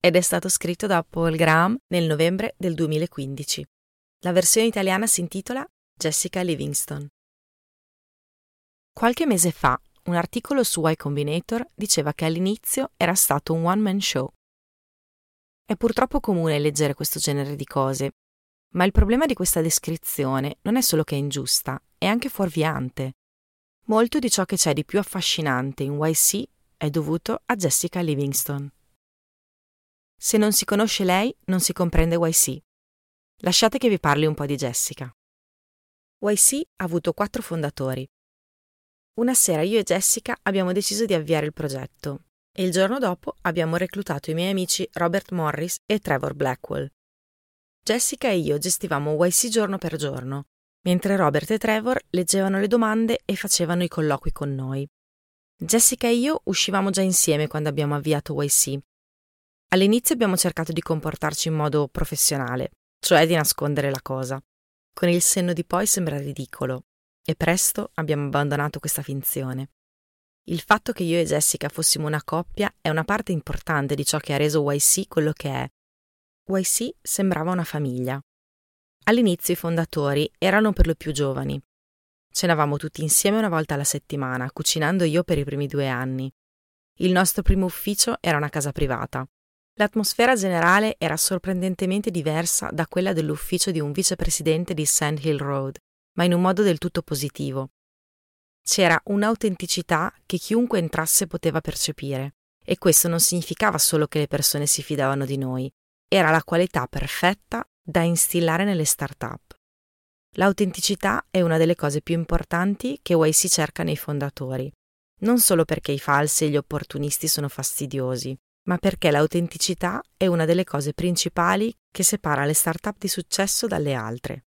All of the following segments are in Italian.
ed è stato scritto da Paul Graham nel novembre del 2015. La versione italiana si intitola Jessica Livingston. Qualche mese fa, un articolo su Y Combinator diceva che all'inizio era stato un one-man show. È purtroppo comune leggere questo genere di cose, ma il problema di questa descrizione non è solo che è ingiusta, è anche fuorviante. Molto di ciò che c'è di più affascinante in YC è dovuto a Jessica Livingston. Se non si conosce lei, non si comprende YC. Lasciate che vi parli un po' di Jessica. YC ha avuto quattro fondatori. Una sera io e Jessica abbiamo deciso di avviare il progetto e il giorno dopo abbiamo reclutato i miei amici Robert Morris e Trevor Blackwell. Jessica e io gestivamo YC giorno per giorno, mentre Robert e Trevor leggevano le domande e facevano i colloqui con noi. Jessica e io uscivamo già insieme quando abbiamo avviato YC All'inizio abbiamo cercato di comportarci in modo professionale, cioè di nascondere la cosa. Con il senno di poi sembra ridicolo, e presto abbiamo abbandonato questa finzione. Il fatto che io e Jessica fossimo una coppia è una parte importante di ciò che ha reso YC quello che è. YC sembrava una famiglia. All'inizio i fondatori erano per lo più giovani. Cenavamo tutti insieme una volta alla settimana, cucinando io per i primi due anni. Il nostro primo ufficio era una casa privata. L'atmosfera generale era sorprendentemente diversa da quella dell'ufficio di un vicepresidente di Sand Hill Road, ma in un modo del tutto positivo. C'era un'autenticità che chiunque entrasse poteva percepire, e questo non significava solo che le persone si fidavano di noi, era la qualità perfetta da instillare nelle start-up. L'autenticità è una delle cose più importanti che YC cerca nei fondatori, non solo perché i falsi e gli opportunisti sono fastidiosi, ma perché l'autenticità è una delle cose principali che separa le start-up di successo dalle altre.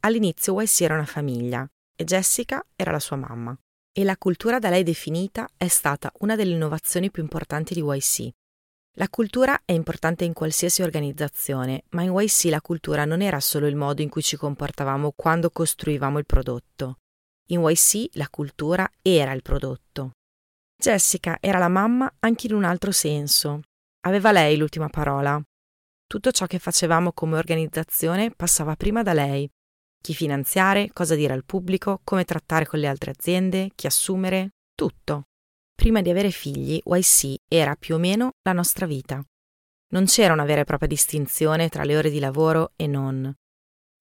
All'inizio YC era una famiglia e Jessica era la sua mamma. E la cultura da lei definita è stata una delle innovazioni più importanti di YC. La cultura è importante in qualsiasi organizzazione, ma in YC la cultura non era solo il modo in cui ci comportavamo quando costruivamo il prodotto. In YC la cultura era il prodotto. Jessica era la mamma anche in un altro senso. Aveva lei l'ultima parola. Tutto ciò che facevamo come organizzazione passava prima da lei. Chi finanziare, cosa dire al pubblico, come trattare con le altre aziende, chi assumere, tutto. Prima di avere figli, YC era più o meno la nostra vita. Non c'era una vera e propria distinzione tra le ore di lavoro e non.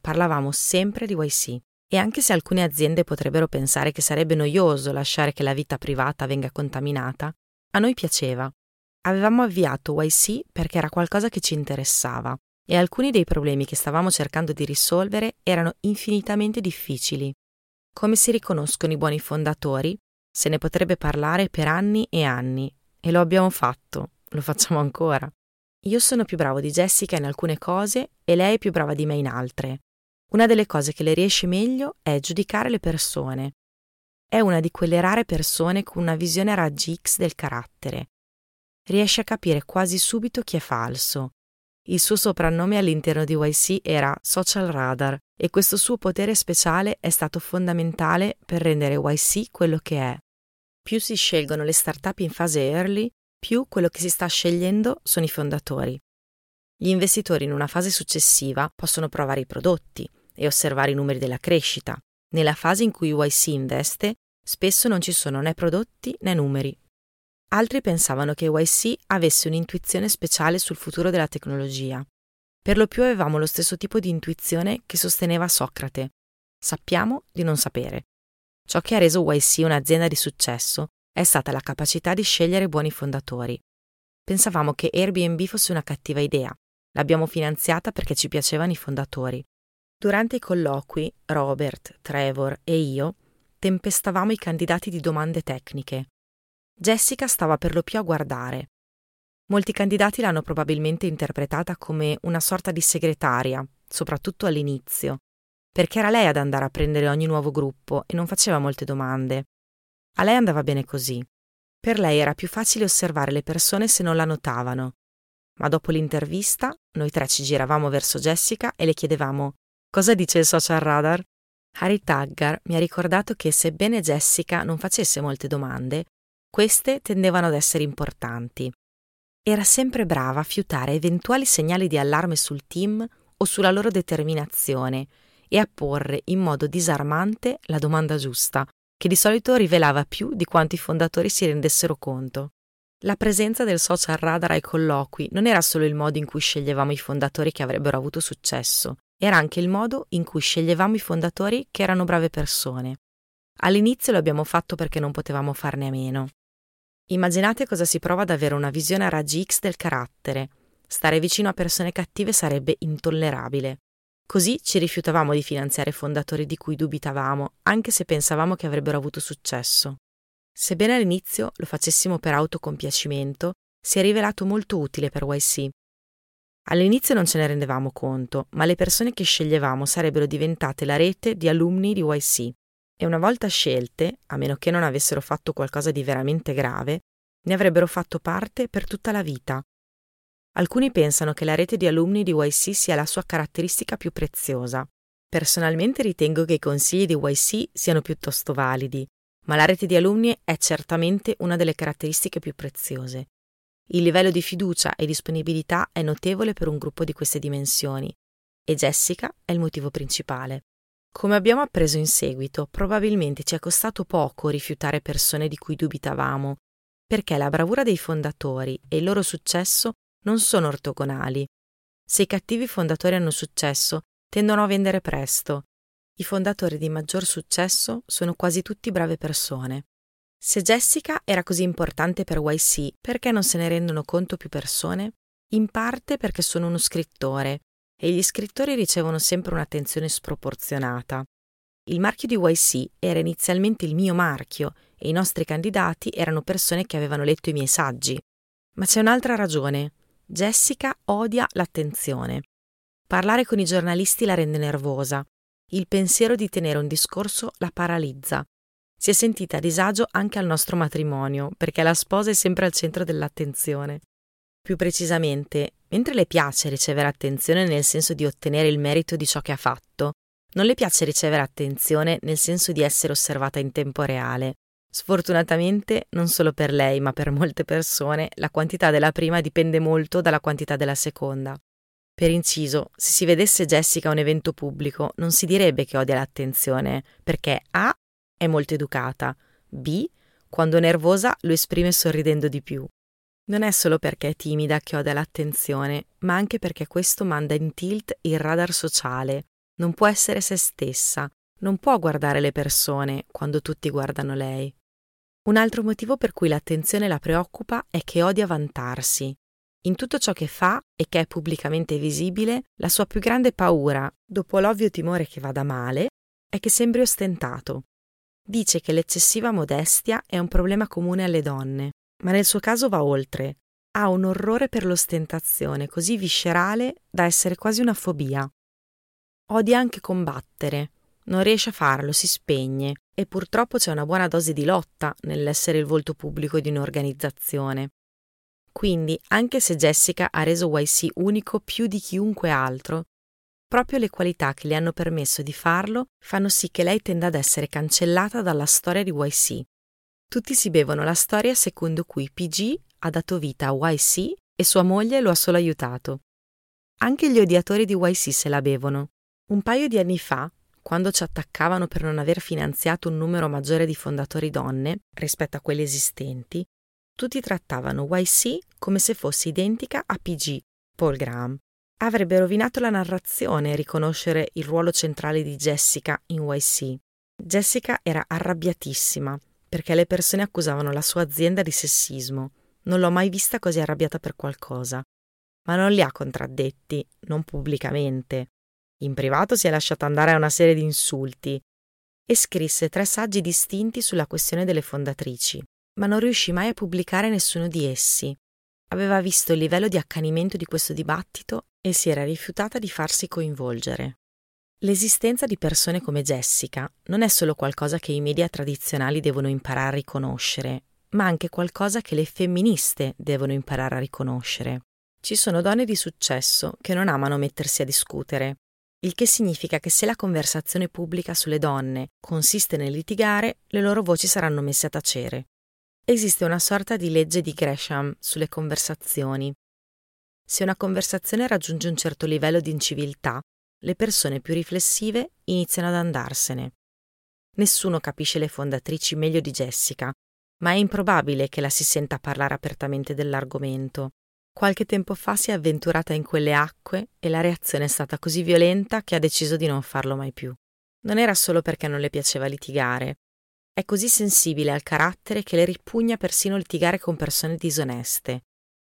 Parlavamo sempre di YC. E anche se alcune aziende potrebbero pensare che sarebbe noioso lasciare che la vita privata venga contaminata, a noi piaceva. Avevamo avviato YC perché era qualcosa che ci interessava e alcuni dei problemi che stavamo cercando di risolvere erano infinitamente difficili. Come si riconoscono i buoni fondatori? Se ne potrebbe parlare per anni e anni e lo abbiamo fatto, lo facciamo ancora. Io sono più bravo di Jessica in alcune cose e lei è più brava di me in altre, una delle cose che le riesce meglio è giudicare le persone. È una di quelle rare persone con una visione a raggi X del carattere. Riesce a capire quasi subito chi è falso. Il suo soprannome all'interno di YC era Social Radar e questo suo potere speciale è stato fondamentale per rendere YC quello che è. Più si scelgono le start-up in fase early, più quello che si sta scegliendo sono i fondatori. Gli investitori in una fase successiva possono provare i prodotti e osservare i numeri della crescita. Nella fase in cui YC investe, spesso non ci sono né prodotti né numeri. Altri pensavano che YC avesse un'intuizione speciale sul futuro della tecnologia. Per lo più avevamo lo stesso tipo di intuizione che sosteneva Socrate. Sappiamo di non sapere. Ciò che ha reso YC un'azienda di successo è stata la capacità di scegliere buoni fondatori. Pensavamo che Airbnb fosse una cattiva idea, L'abbiamo finanziata perché ci piacevano i fondatori. Durante i colloqui, Robert, Trevor e io tempestavamo i candidati di domande tecniche. Jessica stava per lo più a guardare. Molti candidati l'hanno probabilmente interpretata come una sorta di segretaria, soprattutto all'inizio, perché era lei ad andare a prendere ogni nuovo gruppo e non faceva molte domande. A lei andava bene così. Per lei era più facile osservare le persone se non la notavano. Ma dopo l'intervista, noi tre ci giravamo verso Jessica e le chiedevamo Cosa dice il social radar? Harry Taggar mi ha ricordato che sebbene Jessica non facesse molte domande, queste tendevano ad essere importanti. Era sempre brava a fiutare eventuali segnali di allarme sul team o sulla loro determinazione e a porre in modo disarmante la domanda giusta, che di solito rivelava più di quanto i fondatori si rendessero conto. La presenza del social radar ai colloqui non era solo il modo in cui sceglievamo i fondatori che avrebbero avuto successo, era anche il modo in cui sceglievamo i fondatori che erano brave persone. All'inizio lo abbiamo fatto perché non potevamo farne a meno. Immaginate cosa si prova ad avere una visione a raggi X del carattere. Stare vicino a persone cattive sarebbe intollerabile. Così ci rifiutavamo di finanziare fondatori di cui dubitavamo, anche se pensavamo che avrebbero avuto successo. Sebbene all'inizio lo facessimo per autocompiacimento, si è rivelato molto utile per YC. All'inizio non ce ne rendevamo conto, ma le persone che sceglievamo sarebbero diventate la rete di alunni di YC e una volta scelte, a meno che non avessero fatto qualcosa di veramente grave, ne avrebbero fatto parte per tutta la vita. Alcuni pensano che la rete di alunni di YC sia la sua caratteristica più preziosa. Personalmente ritengo che i consigli di YC siano piuttosto validi, ma la rete di alunni è certamente una delle caratteristiche più preziose. Il livello di fiducia e disponibilità è notevole per un gruppo di queste dimensioni e Jessica è il motivo principale. Come abbiamo appreso in seguito, probabilmente ci è costato poco rifiutare persone di cui dubitavamo, perché la bravura dei fondatori e il loro successo non sono ortogonali. Se i cattivi fondatori hanno successo, tendono a vendere presto. I fondatori di maggior successo sono quasi tutti brave persone. Se Jessica era così importante per YC, perché non se ne rendono conto più persone? In parte perché sono uno scrittore e gli scrittori ricevono sempre un'attenzione sproporzionata. Il marchio di YC era inizialmente il mio marchio e i nostri candidati erano persone che avevano letto i miei saggi. Ma c'è un'altra ragione. Jessica odia l'attenzione. Parlare con i giornalisti la rende nervosa. Il pensiero di tenere un discorso la paralizza. Si è sentita a disagio anche al nostro matrimonio, perché la sposa è sempre al centro dell'attenzione. Più precisamente, mentre le piace ricevere attenzione nel senso di ottenere il merito di ciò che ha fatto, non le piace ricevere attenzione nel senso di essere osservata in tempo reale. Sfortunatamente, non solo per lei, ma per molte persone, la quantità della prima dipende molto dalla quantità della seconda. Per inciso, se si vedesse Jessica a un evento pubblico, non si direbbe che odia l'attenzione, perché A è molto educata, B, quando nervosa, lo esprime sorridendo di più. Non è solo perché è timida che odia l'attenzione, ma anche perché questo manda in tilt il radar sociale. Non può essere se stessa, non può guardare le persone quando tutti guardano lei. Un altro motivo per cui l'attenzione la preoccupa è che odia vantarsi. In tutto ciò che fa e che è pubblicamente visibile, la sua più grande paura, dopo l'ovvio timore che vada male, è che sembri ostentato. Dice che l'eccessiva modestia è un problema comune alle donne ma nel suo caso va oltre. Ha un orrore per l'ostentazione così viscerale da essere quasi una fobia. Odia anche combattere, non riesce a farlo, si spegne e purtroppo c'è una buona dose di lotta nell'essere il volto pubblico di un'organizzazione. Quindi, anche se Jessica ha reso YC unico più di chiunque altro, proprio le qualità che le hanno permesso di farlo fanno sì che lei tenda ad essere cancellata dalla storia di YC tutti si bevono la storia secondo cui PG ha dato vita a YC e sua moglie lo ha solo aiutato. Anche gli odiatori di YC se la bevono. Un paio di anni fa, quando ci attaccavano per non aver finanziato un numero maggiore di fondatori donne rispetto a quelli esistenti, tutti trattavano YC come se fosse identica a PG, Paul Graham. Avrebbe rovinato la narrazione riconoscere il ruolo centrale di Jessica in YC. Jessica era arrabbiatissima perché le persone accusavano la sua azienda di sessismo. Non l'ho mai vista così arrabbiata per qualcosa. Ma non li ha contraddetti, non pubblicamente. In privato si è lasciata andare a una serie di insulti e scrisse tre saggi distinti sulla questione delle fondatrici, ma non riuscì mai a pubblicare nessuno di essi. aveva visto il livello di accanimento di questo dibattito e si era rifiutata di farsi coinvolgere. L'esistenza di persone come Jessica non è solo qualcosa che i media tradizionali devono imparare a riconoscere, ma anche qualcosa che le femministe devono imparare a riconoscere. Ci sono donne di successo che non amano mettersi a discutere, il che significa che se la conversazione pubblica sulle donne consiste nel litigare, le loro voci saranno messe a tacere. Esiste una sorta di legge di Gresham sulle conversazioni. Se una conversazione raggiunge un certo livello di inciviltà, le persone più riflessive iniziano ad andarsene. Nessuno capisce le fondatrici meglio di Jessica, ma è improbabile che la si senta parlare apertamente dell'argomento. Qualche tempo fa si è avventurata in quelle acque e la reazione è stata così violenta che ha deciso di non farlo mai più. Non era solo perché non le piaceva litigare. È così sensibile al carattere che le ripugna persino litigare con persone disoneste.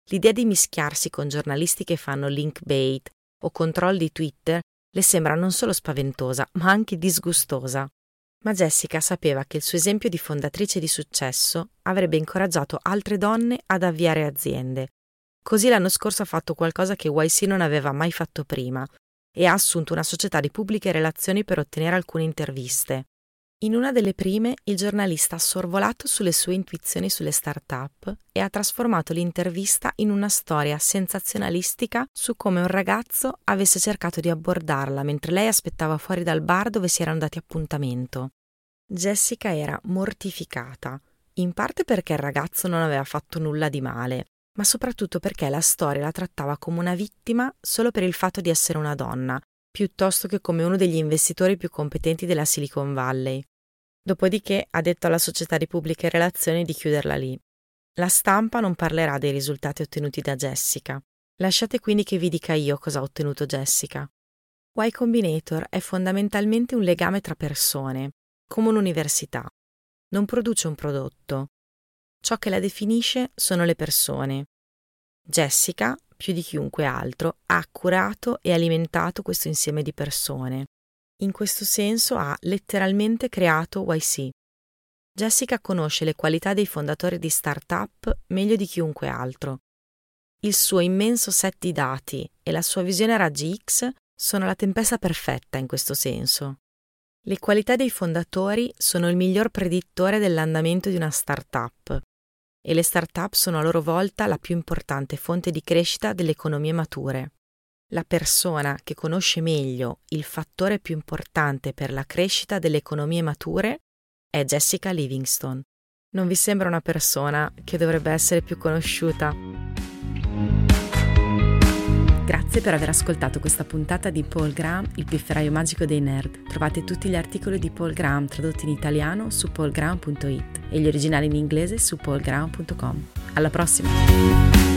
L'idea di mischiarsi con giornalisti che fanno link bait o controlli Twitter le sembra non solo spaventosa, ma anche disgustosa. Ma Jessica sapeva che il suo esempio di fondatrice di successo avrebbe incoraggiato altre donne ad avviare aziende Così l'anno scorso ha fatto qualcosa che YC non aveva mai fatto prima e ha assunto una società di pubbliche relazioni per ottenere alcune interviste. In una delle prime, il giornalista ha sorvolato sulle sue intuizioni sulle start-up e ha trasformato l'intervista in una storia sensazionalistica su come un ragazzo avesse cercato di abbordarla mentre lei aspettava fuori dal bar dove si erano dati appuntamento. Jessica era mortificata, in parte perché il ragazzo non aveva fatto nulla di male, ma soprattutto perché la storia la trattava come una vittima solo per il fatto di essere una donna, piuttosto che come uno degli investitori più competenti della Silicon Valley. Dopodiché ha detto alla società di pubbliche relazioni di chiuderla lì. La stampa non parlerà dei risultati ottenuti da Jessica. Lasciate quindi che vi dica io cosa ha ottenuto Jessica. Y Combinator è fondamentalmente un legame tra persone, come un'università. Non produce un prodotto, Ciò che la definisce sono le persone. Jessica, più di chiunque altro, ha curato e alimentato questo insieme di persone. In questo senso ha letteralmente creato YC. Jessica conosce le qualità dei fondatori di start-up meglio di chiunque altro. Il suo immenso set di dati e la sua visione a raggi X sono la tempesta perfetta in questo senso. Le qualità dei fondatori sono il miglior predittore dell'andamento di una start-up e le start-up sono a loro volta la più importante fonte di crescita delle economie mature. La persona che conosce meglio il fattore più importante per la crescita delle economie mature è Jessica Livingstone. Non vi sembra una persona che dovrebbe essere più conosciuta? Grazie per aver ascoltato questa puntata di Paul Graham, il pifferaio magico dei nerd. Trovate tutti gli articoli di Paul Graham tradotti in italiano su paulgraham.it e gli originali in inglese su paulgraham.com. Alla prossima!